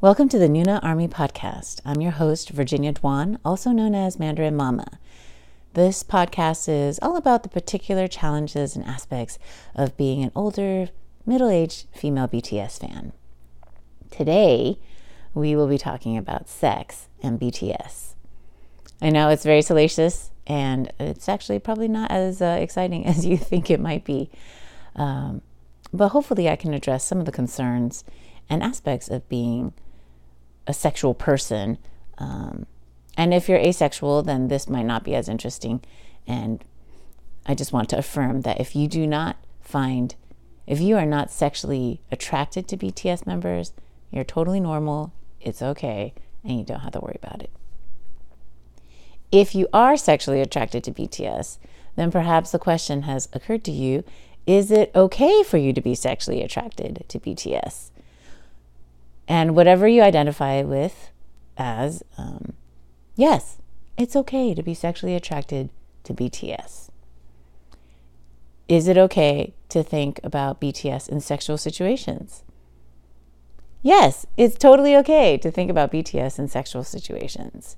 Welcome to the Noona Army Podcast. I'm your host, Virginia Duan, also known as Mandarin Mama. This podcast is all about the particular challenges and aspects of being an older, middle aged female BTS fan. Today, we will be talking about sex and BTS. I know it's very salacious and it's actually probably not as uh, exciting as you think it might be. Um, but hopefully, I can address some of the concerns and aspects of being a sexual person. Um, and if you're asexual, then this might not be as interesting. And I just want to affirm that if you do not find, if you are not sexually attracted to BTS members, you're totally normal, it's okay, and you don't have to worry about it. If you are sexually attracted to BTS, then perhaps the question has occurred to you is it okay for you to be sexually attracted to BTS? And whatever you identify with as, um, yes, it's okay to be sexually attracted to BTS. Is it okay to think about BTS in sexual situations? Yes, it's totally okay to think about BTS in sexual situations.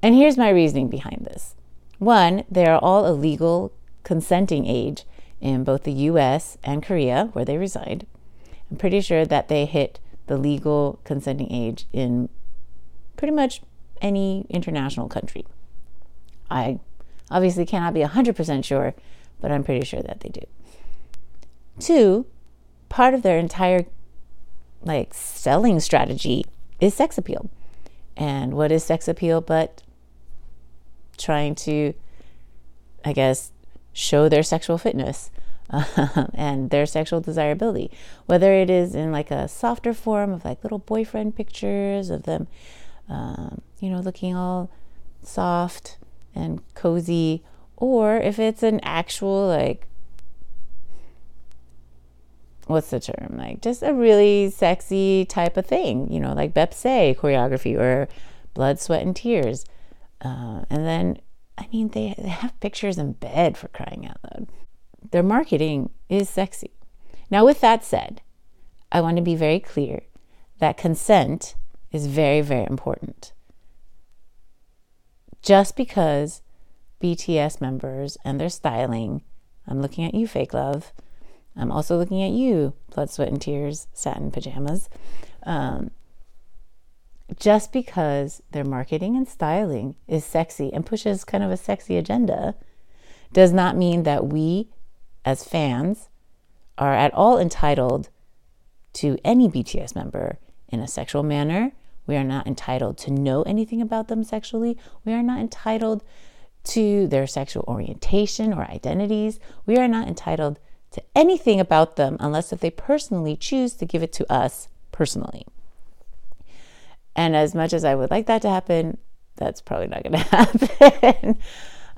And here's my reasoning behind this. One, they are all a legal consenting age in both the US and Korea, where they reside. I'm pretty sure that they hit the legal consenting age in pretty much any international country. I obviously cannot be 100% sure, but I'm pretty sure that they do. Two, part of their entire like selling strategy is sex appeal. And what is sex appeal but trying to I guess show their sexual fitness and their sexual desirability, whether it is in like a softer form of like little boyfriend pictures of them, um, you know, looking all soft and cozy, or if it's an actual like what's the term? Like just a really sexy type of thing you know like Baepsae choreography or blood sweat and tears. Uh, and then i mean they, they have pictures in bed for crying out loud their marketing is sexy. Now, with that said, I want to be very clear that consent is very, very important. Just because BTS members and their styling, I'm looking at you, fake love. I'm also looking at you, blood, sweat, and tears, satin pajamas. Um, just because their marketing and styling is sexy and pushes kind of a sexy agenda does not mean that we as fans are at all entitled to any BTS member in a sexual manner. We are not entitled to know anything about them sexually. We are not entitled to their sexual orientation or identities. We are not entitled to anything about them unless if they personally choose to give it to us personally. And as much as I would like that to happen, that's probably not going to happen.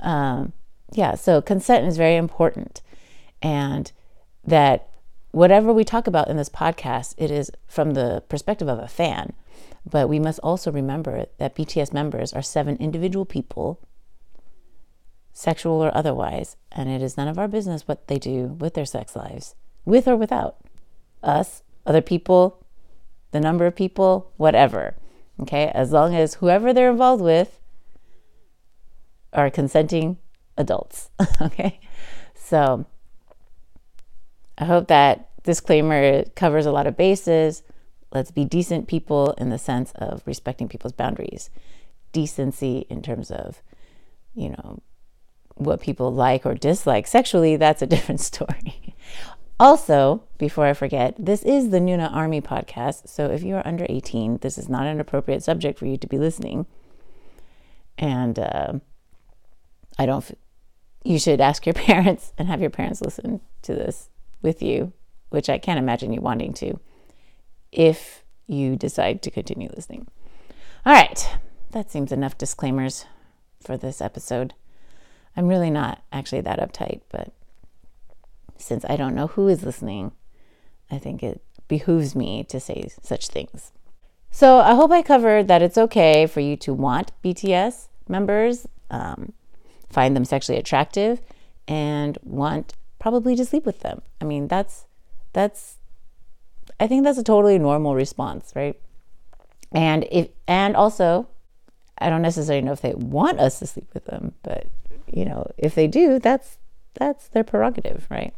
um, yeah, so consent is very important and that whatever we talk about in this podcast, it is from the perspective of a fan. But we must also remember that BTS members are seven individual people, sexual or otherwise, and it is none of our business what they do with their sex lives, with or without us, other people, the number of people, whatever. Okay, as long as whoever they're involved with are consenting adults. okay, so I hope that disclaimer covers a lot of bases. Let's be decent people in the sense of respecting people's boundaries. Decency in terms of, you know, what people like or dislike sexually, that's a different story. also, before I forget, this is the Noona Army podcast. So if you are under 18, this is not an appropriate subject for you to be listening. And uh, I don't, f- you should ask your parents and have your parents listen to this with you, which I can't imagine you wanting to, if you decide to continue listening. All right, that seems enough disclaimers for this episode. I'm really not actually that uptight, but since I don't know who is listening, I think it behooves me to say such things. So I hope I covered that it's okay for you to want BTS members, um, find them sexually attractive, and want probably to sleep with them. I mean, that's that's I think that's a totally normal response, right? And if and also I don't necessarily know if they want us to sleep with them, but you know, if they do, that's that's their prerogative, right?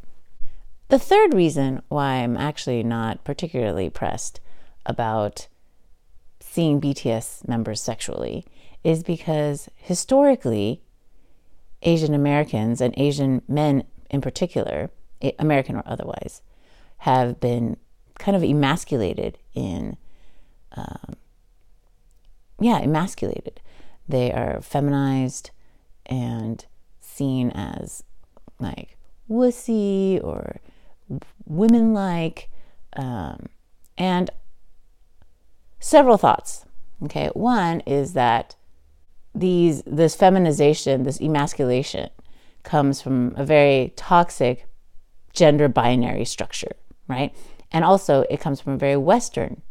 The third reason why I'm actually not particularly pressed about seeing BTS members sexually is because historically, Asian Americans and Asian men in particular, American or otherwise, have been kind of emasculated in, um, yeah, emasculated. They are feminized and seen as like wussy or women like. Um, and several thoughts. Okay, one is that these this feminization, this emasculation comes from a very toxic gender binary structure, right? And also it comes from a very western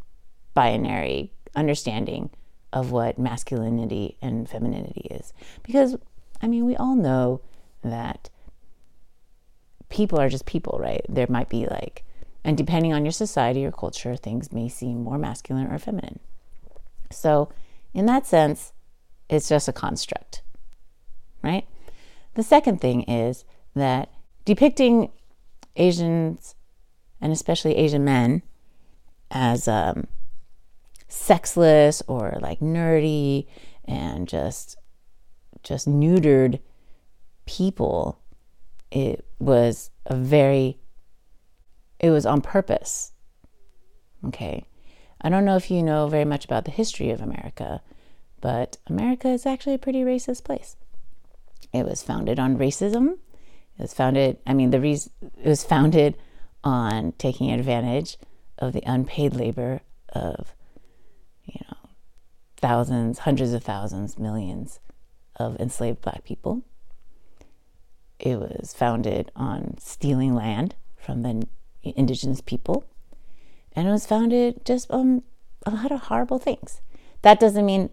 binary understanding of what masculinity and femininity is. Because I mean, we all know that people are just people, right? There might be like and depending on your society or culture, things may seem more masculine or feminine. So, in that sense, it's just a construct, right? The second thing is that depicting Asians and especially Asian men as um, sexless or like nerdy and just just neutered people, it was a very it was on purpose. Okay. I don't know if you know very much about the history of America, but America is actually a pretty racist place. It was founded on racism. It was founded, I mean, the reason it was founded on taking advantage of the unpaid labor of, you know, thousands, hundreds of thousands, millions of enslaved black people. It was founded on stealing land from the indigenous people. And it was founded just on a lot of horrible things. That doesn't mean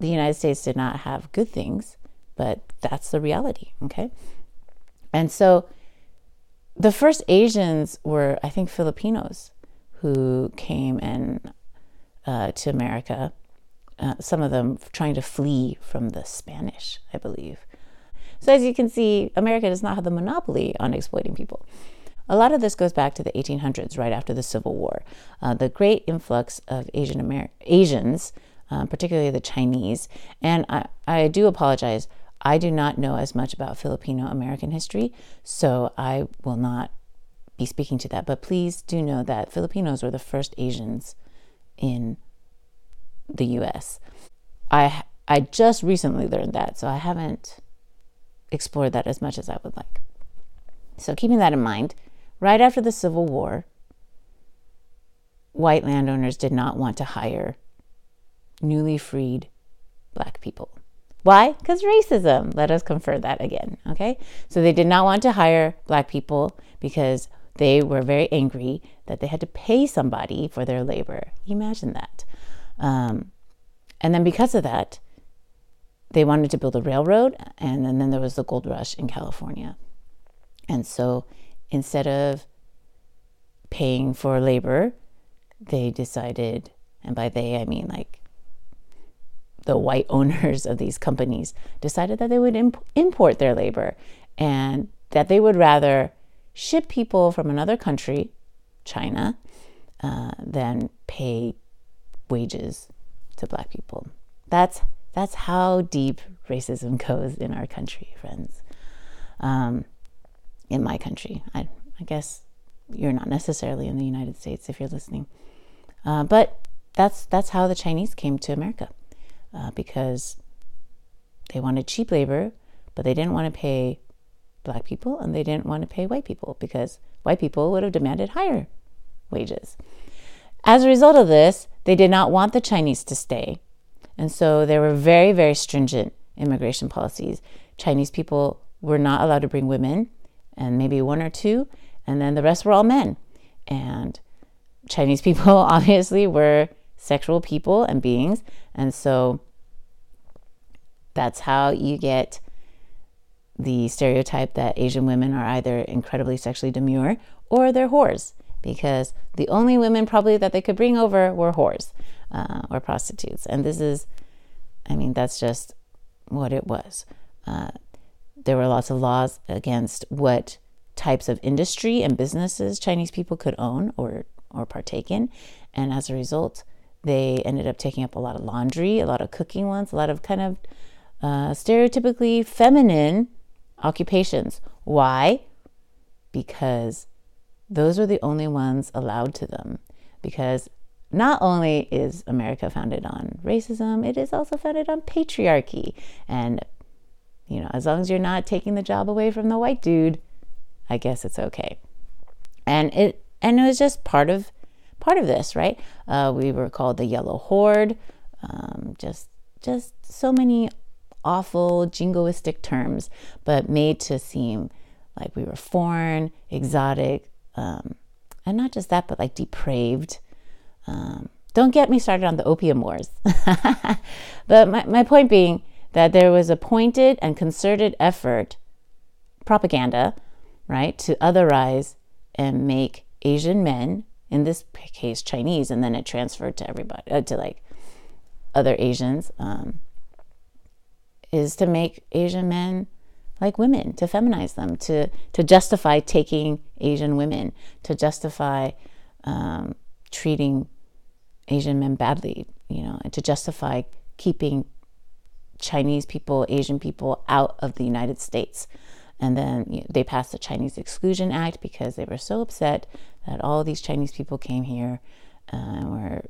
the United States did not have good things, but that's the reality, okay? And so the first Asians were, I think, Filipinos who came and uh, to America. Uh, some of them trying to flee from the Spanish, I believe. So as you can see, America does not have the monopoly on exploiting people. A lot of this goes back to the 1800s, right after the Civil War. Uh, the great influx of Asian Amer- Asians, uh, particularly the Chinese, and I, I do apologize. I do not know as much about Filipino American history, so I will not be speaking to that. But please do know that Filipinos were the first Asians in the US. I I just recently learned that, so I haven't explored that as much as I would like. So keeping that in mind, Right after the Civil War, white landowners did not want to hire newly freed black people. Why? Because racism. Let us confer that again. Okay. So they did not want to hire black people because they were very angry that they had to pay somebody for their labor. Imagine that. Um, and then because of that, they wanted to build a railroad, and then, then there was the gold rush in California. And so instead of paying for labor, they decided, and by they I mean like the white owners of these companies, decided that they would imp- import their labor and that they would rather ship people from another country, China, uh, than pay wages to black people. That's that's how deep racism goes in our country, friends. Um, in my country. I, I guess you're not necessarily in the United States if you're listening. Uh, but that's that's how the Chinese came to America uh, because they wanted cheap labor, but they didn't want to pay black people and they didn't want to pay white people because white people would have demanded higher wages. As a result of this, they did not want the Chinese to stay. And so there were very, very stringent immigration policies. Chinese people were not allowed to bring women and maybe one or two, and then the rest were all men. And Chinese people obviously were sexual people and beings, and so that's how you get the stereotype that Asian women are either incredibly sexually demure or they're whores, because the only women probably that they could bring over were whores. uh, or prostitutes. And this is, I mean, that's just what it was. Uh, there were lots of laws against what types of industry and businesses Chinese people could own or or partake in, and as a result, they ended up taking up a lot of laundry, a lot of cooking ones, a lot of kind of uh, stereotypically feminine occupations. Why? Because those were the only ones allowed to them. Because not only is America founded on racism, it is also founded on patriarchy. And, you know, as long as you're not taking the job away from the white dude, I guess it's okay. And it and it was just part of part of this, right? Uh, we were called the Yellow Horde. Um, just just so many awful jingoistic terms, but made to seem like we were foreign, exotic, um, and not just that, but like depraved. Um, don't get me started on the opium wars. but my, my point being that there was a pointed and concerted effort, propaganda, right, to otherize and make Asian men, in this case Chinese, and then it transferred to everybody, uh, to like other Asians, um, is to make Asian men like women, to feminize them, to to justify taking Asian women, to justify um, treating Asian men badly, you know, and to justify keeping Chinese people, Asian people out of the United States. And then they passed the Chinese Exclusion Act because they were so upset that all these Chinese people came here uh, were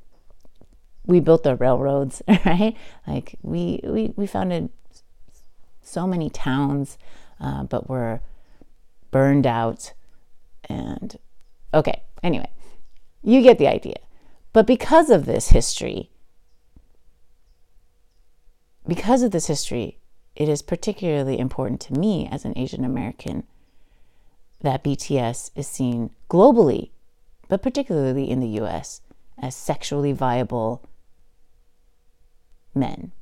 we built the railroads, right? Like we we we founded so many towns, uh, but were burned out. And okay, anyway, you get the idea. But because of this history, because of this history, it is particularly important to me as an Asian American that BTS is seen globally, but particularly in the US, as sexually viable men.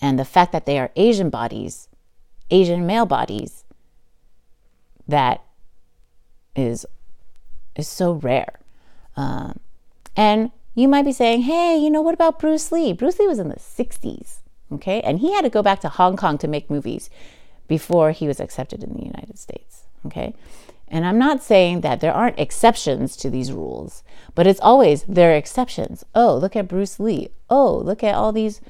And the fact that they are Asian bodies, Asian male bodies, that is is so rare. Um, and you might be saying, hey, you know, what about Bruce Lee? Bruce Lee was in the 60s, okay? And he had to go back to Hong Kong to make movies before he was accepted in the United States, okay? And I'm not saying that there aren't exceptions to these rules, but it's always there are exceptions. Oh, look at Bruce Lee. Oh, look at all these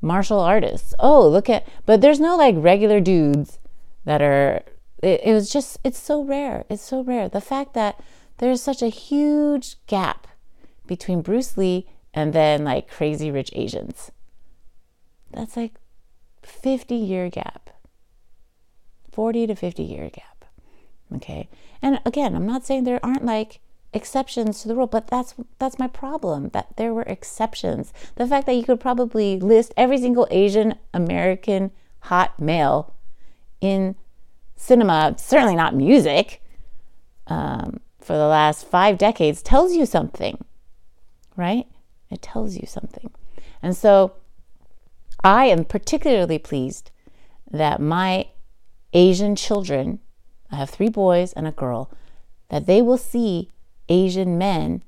martial artists. Oh, look at, but there's no like regular dudes that are, it, it was just, it's so rare. It's so rare. The fact that there's such a huge gap between Bruce Lee and then like crazy rich Asians. That's like 50 year gap. 40 to 50 year gap. Okay. And again, I'm not saying there aren't like exceptions to the rule but that's that's my problem that there were exceptions. The fact that you could probably list every single asian american hot male in cinema certainly not music um, for the last five decades tells you something right? It tells you something. And so i am particularly pleased that my asian children i have three boys and a girl that they will see Asian men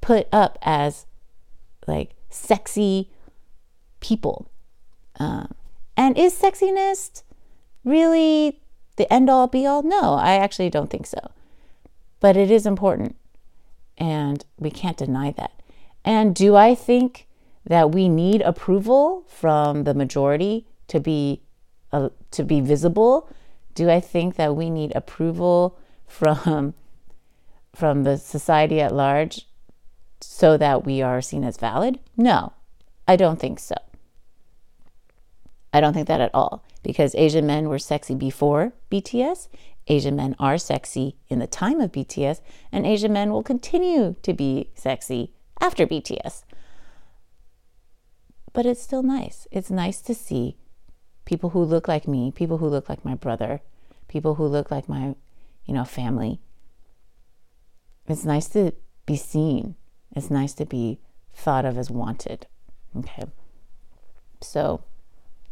put up as like sexy people. Um, and is sexiness really the end all be all? No, I actually don't think so. But it is important. And we can't deny that. And do I think that we need approval from the majority to be uh, to be visible? Do I think that we need approval from from the society at large so that we are seen as valid? No, I don't think so. I don't think that at all because Asian men were sexy before BTS. Asian men are sexy in the time of BTS, and Asian men will continue to be sexy after BTS. But it's still nice. It's nice to see people who look like me, people who look like my brother, people who look like my, you know, family it's nice to be seen. It's nice to be thought of as wanted. Okay. So,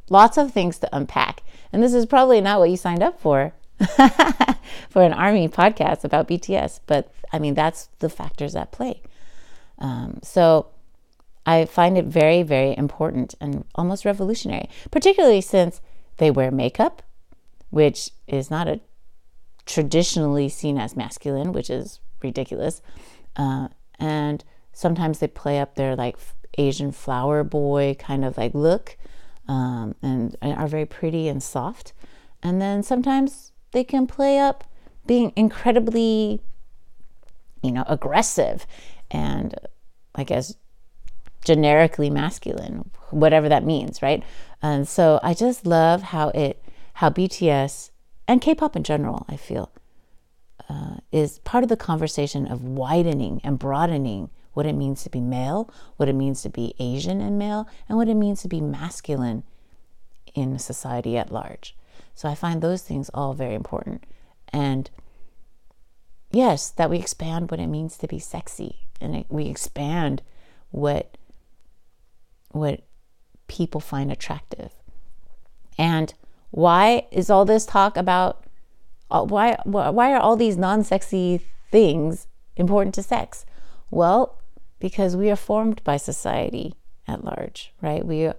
lots of things to unpack. And this is probably not what you signed up for for an army podcast about BTS, but I mean, that's the factors at play. Um, so I find it very, very important and almost revolutionary, particularly since they wear makeup, which is not a traditionally seen as masculine, which is ridiculous. Uh, and sometimes they play up their like Asian flower boy kind of like look um, and, and are very pretty and soft. And then sometimes they can play up being incredibly, you know, aggressive and I guess generically masculine, whatever that means, right? And so I just love how it, how BTS and K-pop in general, I feel, uh, is part of the conversation of widening and broadening what it means to be male, what it means to be Asian and male, and what it means to be masculine in society at large. So I find those things all very important. And yes, that we expand what it means to be sexy and we expand what what people find attractive. And why is all this talk about uh, why why are all these non-sexy things important to sex? Well, because we are formed by society at large, right? We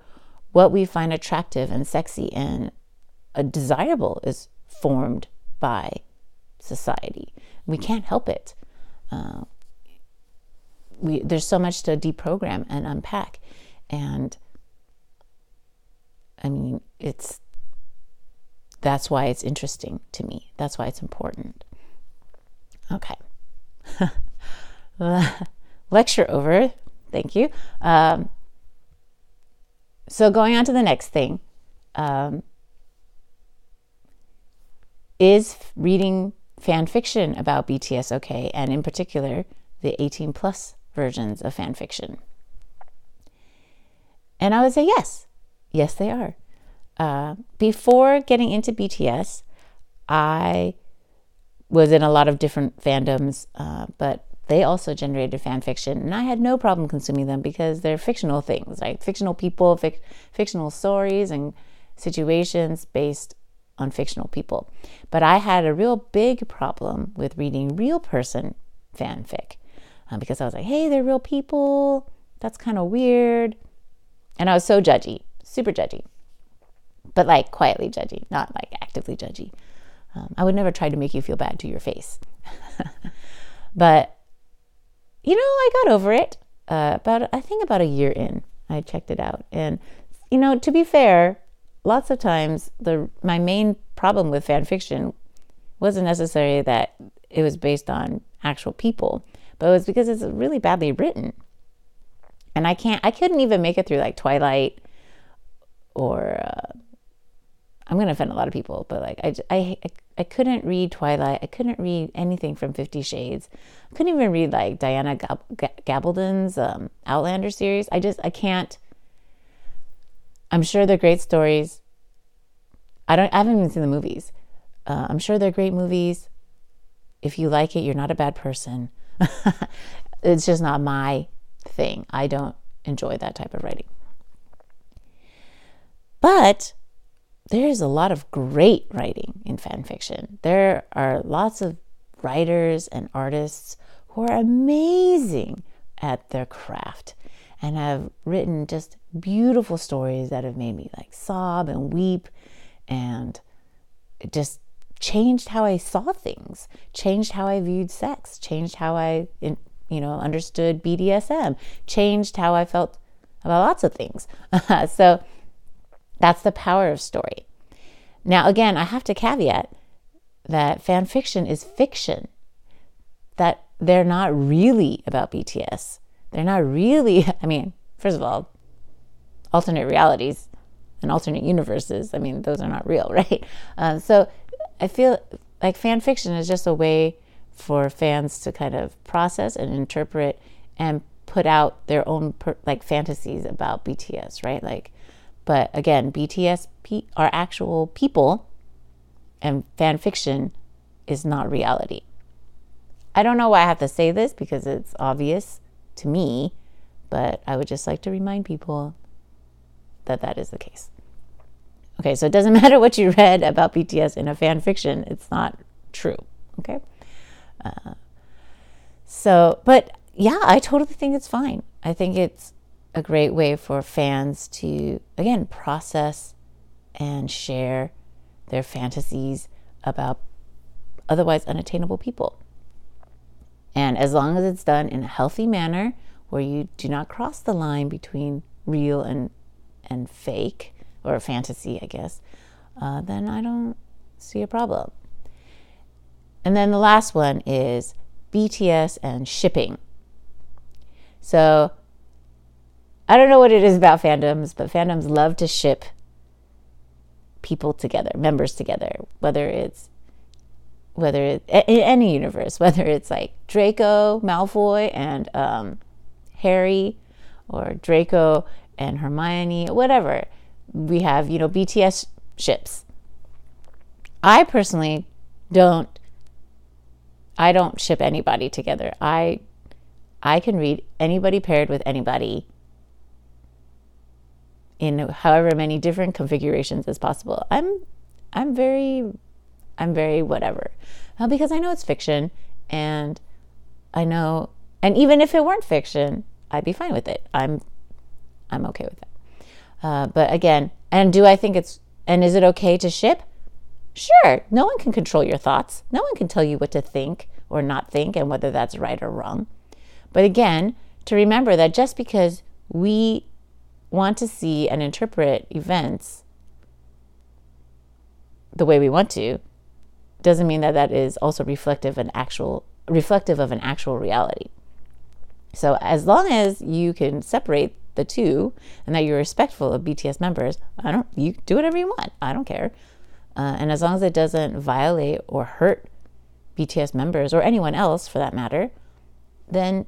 what we find attractive and sexy and uh, desirable is formed by society. We can't help it. Uh, we, there's so much to deprogram and unpack. And I mean, it's that's why it's interesting to me. That's why it's important. Okay. Lecture over. Thank you. Um, so, going on to the next thing um, is reading fan fiction about BTS okay? And in particular, the 18 plus versions of fan fiction? And I would say yes. Yes, they are. Uh, before getting into BTS, I was in a lot of different fandoms, uh, but they also generated fan fiction, and I had no problem consuming them because they're fictional things, right? Fictional people, fic- fictional stories, and situations based on fictional people. But I had a real big problem with reading real person fanfic uh, because I was like, hey, they're real people. That's kind of weird. And I was so judgy, super judgy, but like quietly judgy, not like actively judgy. Um, I would never try to make you feel bad to your face. but, you know, I got over it uh, about, I think, about a year in. I checked it out. And, you know, to be fair, lots of times the my main problem with fan fiction wasn't necessarily that it was based on actual people but it was because it's really badly written. And I can't, I couldn't even make it through like Twilight or, uh, I'm going to offend a lot of people, but like I, I, I couldn't read Twilight. I couldn't read anything from Fifty Shades. I couldn't even read like Diana Gab- Gabaldon's um, Outlander series. I just, I can't. I'm sure they're great stories. I don't, I haven't even seen the movies. Uh, I'm sure they're great movies. If you like it, you're not a bad person. it's just not my thing. I don't enjoy that type of writing. But there's a lot of great writing in fan fiction. There are lots of writers and artists who are amazing at their craft and have written just beautiful stories that have made me like sob and weep and it just changed how I saw things, changed how I viewed sex, changed how I, you know, understood BDSM, changed how I felt about lots of things. so that's the power of story. Now, again, I have to caveat that fan fiction is fiction, that they're not really about BTS. They're not really, I mean, first of all, alternate realities and alternate universes, I mean, those are not real, right? Uh, so I feel like fan fiction is just a way for fans to kind of process and interpret and put out their own per, like fantasies about BTS, right? Like, but again, BTS pe- are actual people, and fan fiction is not reality. I don't know why I have to say this because it's obvious to me, but I would just like to remind people that that is the case. Okay, so it doesn't matter what you read about BTS in a fan fiction, it's not true. Okay. Uh, so, but yeah, I totally think it's fine. I think it's a great way for fans to, again, process and share their fantasies about otherwise unattainable people. And as long as it's done in a healthy manner where you do not cross the line between real and and fake or fantasy, I guess, uh, then I don't see a problem. And then the last one is BTS and shipping. So I don't know what it is about fandoms, but fandoms love to ship people together, members together, whether it's whether in any universe, whether it's like Draco Malfoy and um, Harry, or Draco and Hermione, whatever. We have you know BTS ships. I personally don't. I don't ship anybody together. I I can read anybody paired with anybody in however many different configurations as possible. I'm I'm very I'm very whatever. Uh, because I know it's fiction and I know and even if it weren't fiction, I'd be fine with it. I'm I'm okay with that. Uh, but again, and do I think it's and is it okay to ship? Sure. No one can control your thoughts. No one can tell you what to think or not think and whether that's right or wrong. But again, to remember that just because we want to see and interpret events the way we want to doesn't mean that that is also reflective and actual reflective of an actual reality. So as long as you can separate the two and that you're respectful of BTS members, I don't you do whatever you want. I don't care. Uh, and as long as it doesn't violate or hurt BTS members or anyone else for that matter, then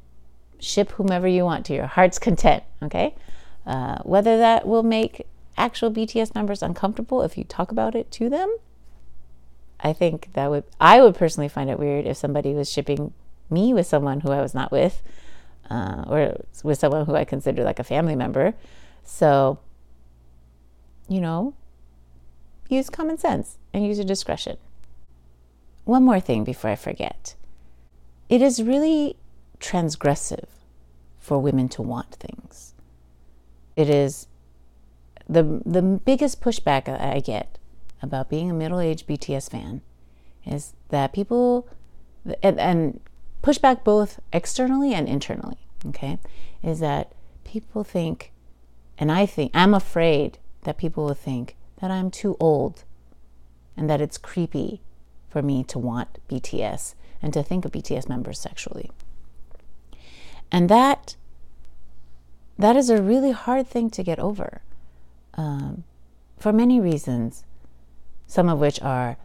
ship whomever you want to your heart's content. Okay. Uh, whether that will make actual BTS members uncomfortable if you talk about it to them, I think that would, I would personally find it weird if somebody was shipping me with someone who I was not with, uh, or with someone who I consider like a family member. So, you know, use common sense and use your discretion. One more thing before I forget it is really transgressive for women to want things. It is the the biggest pushback I get about being a middle-aged BTS fan is that people and, and pushback both externally and internally, okay? Is that people think and I think I'm afraid that people will think that I'm too old and that it's creepy for me to want BTS and to think of BTS members sexually. And that that is a really hard thing to get over um, for many reasons, some of which are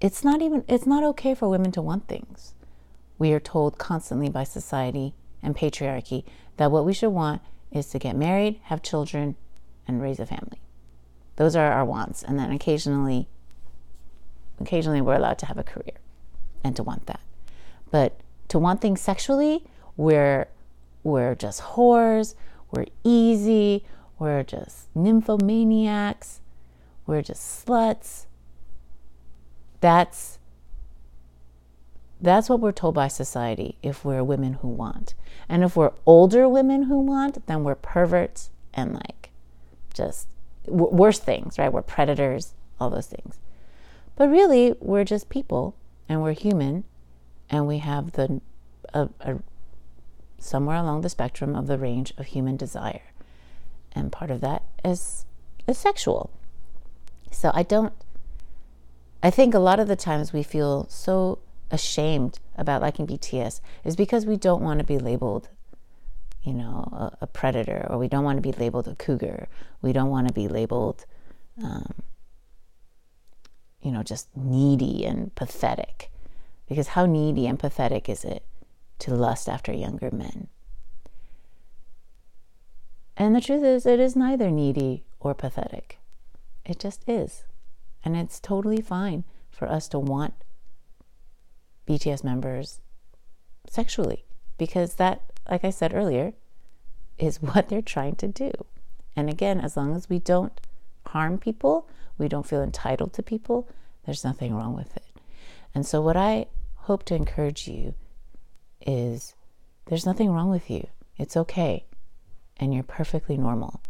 it's not even it's not okay for women to want things. We are told constantly by society and patriarchy that what we should want is to get married, have children, and raise a family. Those are our wants, and then occasionally occasionally we're allowed to have a career and to want that. But to want things sexually, we're we're just whores, we're easy, we're just nymphomaniacs, we're just sluts. That's that's what we're told by society if we're women who want. And if we're older women who want, then we're perverts and like just w- worse things, right? We're predators, all those things. But really, we're just people and we're human and we have the a, a somewhere along the spectrum of the range of human desire. And part of that is, is sexual. So I don't, I think a lot of the times we feel so ashamed about liking BTS is because we don't want to be labeled, you know, a, a predator, or we don't want to be labeled a cougar. We don't want to be labeled, um, you know, just needy and pathetic. Because how needy and pathetic is it to lust after younger men. And the truth is, it is neither needy or pathetic. It just is. And it's totally fine for us to want BTS members sexually because that, like I said earlier, is what they're trying to do. And again, as long as we don't harm people, we don't feel entitled to people, there's nothing wrong with it. And so, what I hope to encourage you is there's nothing wrong with you. It's okay. And you're perfectly normal.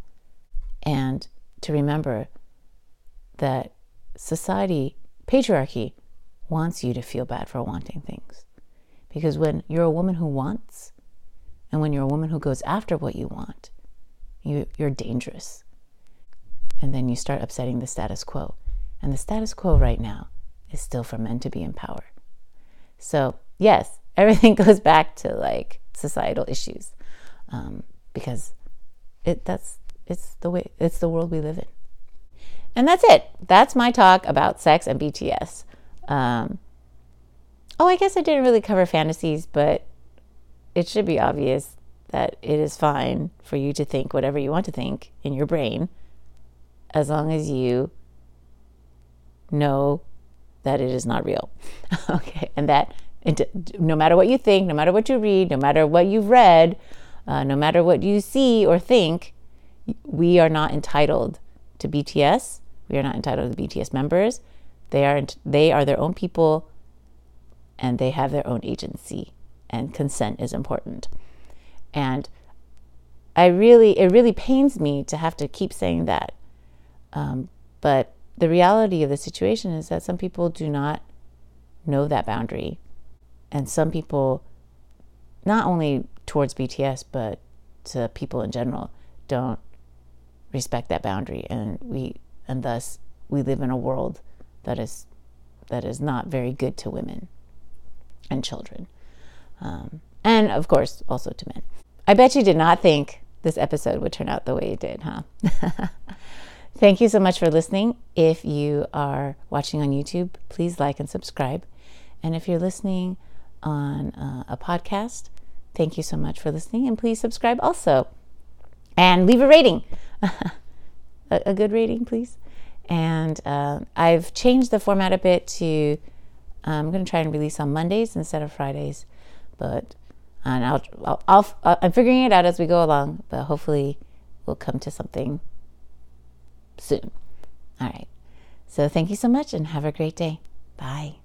And to remember that society, patriarchy, wants you to feel bad for wanting things. Because when you're a woman who wants, and when you're a woman who goes after what you want, you, you're dangerous. And then you start upsetting the status quo. And the status quo right now is still for men to be in power. So, yes, everything goes back to like societal issues um, because it that's it's the way it's the world we live in. And that's it. That's my talk about sex and BTS. Um, oh, I guess I didn't really cover fantasies, but it should be obvious that it is fine for you to think whatever you want to think in your brain as long as you know that it is not real. okay, and that no matter what you think, no matter what you read, no matter what you've read, uh, no matter what you see or think, we are not entitled to BTS. We are not entitled to BTS members. They are they are their own people, and they have their own agency. And consent is important. And I really, it really pains me to have to keep saying that. Um, but the reality of the situation is that some people do not know that boundary. And some people, not only towards BTS, but to people in general, don't respect that boundary. And we, and thus, we live in a world that is that is not very good to women and children, um, and of course also to men. I bet you did not think this episode would turn out the way it did, huh? Thank you so much for listening. If you are watching on YouTube, please like and subscribe. And if you're listening on uh, a podcast, thank you so much for listening. And please subscribe also. And leave a rating. a, a, good rating, please. And uh, I've changed the format a bit to, I'm going to try and release on Mondays instead of Fridays. But and I'll, I'll, I'll, uh, I'm figuring it out as we go along, but hopefully we'll come to something soon. All right. So thank you so much and have a great day. Bye.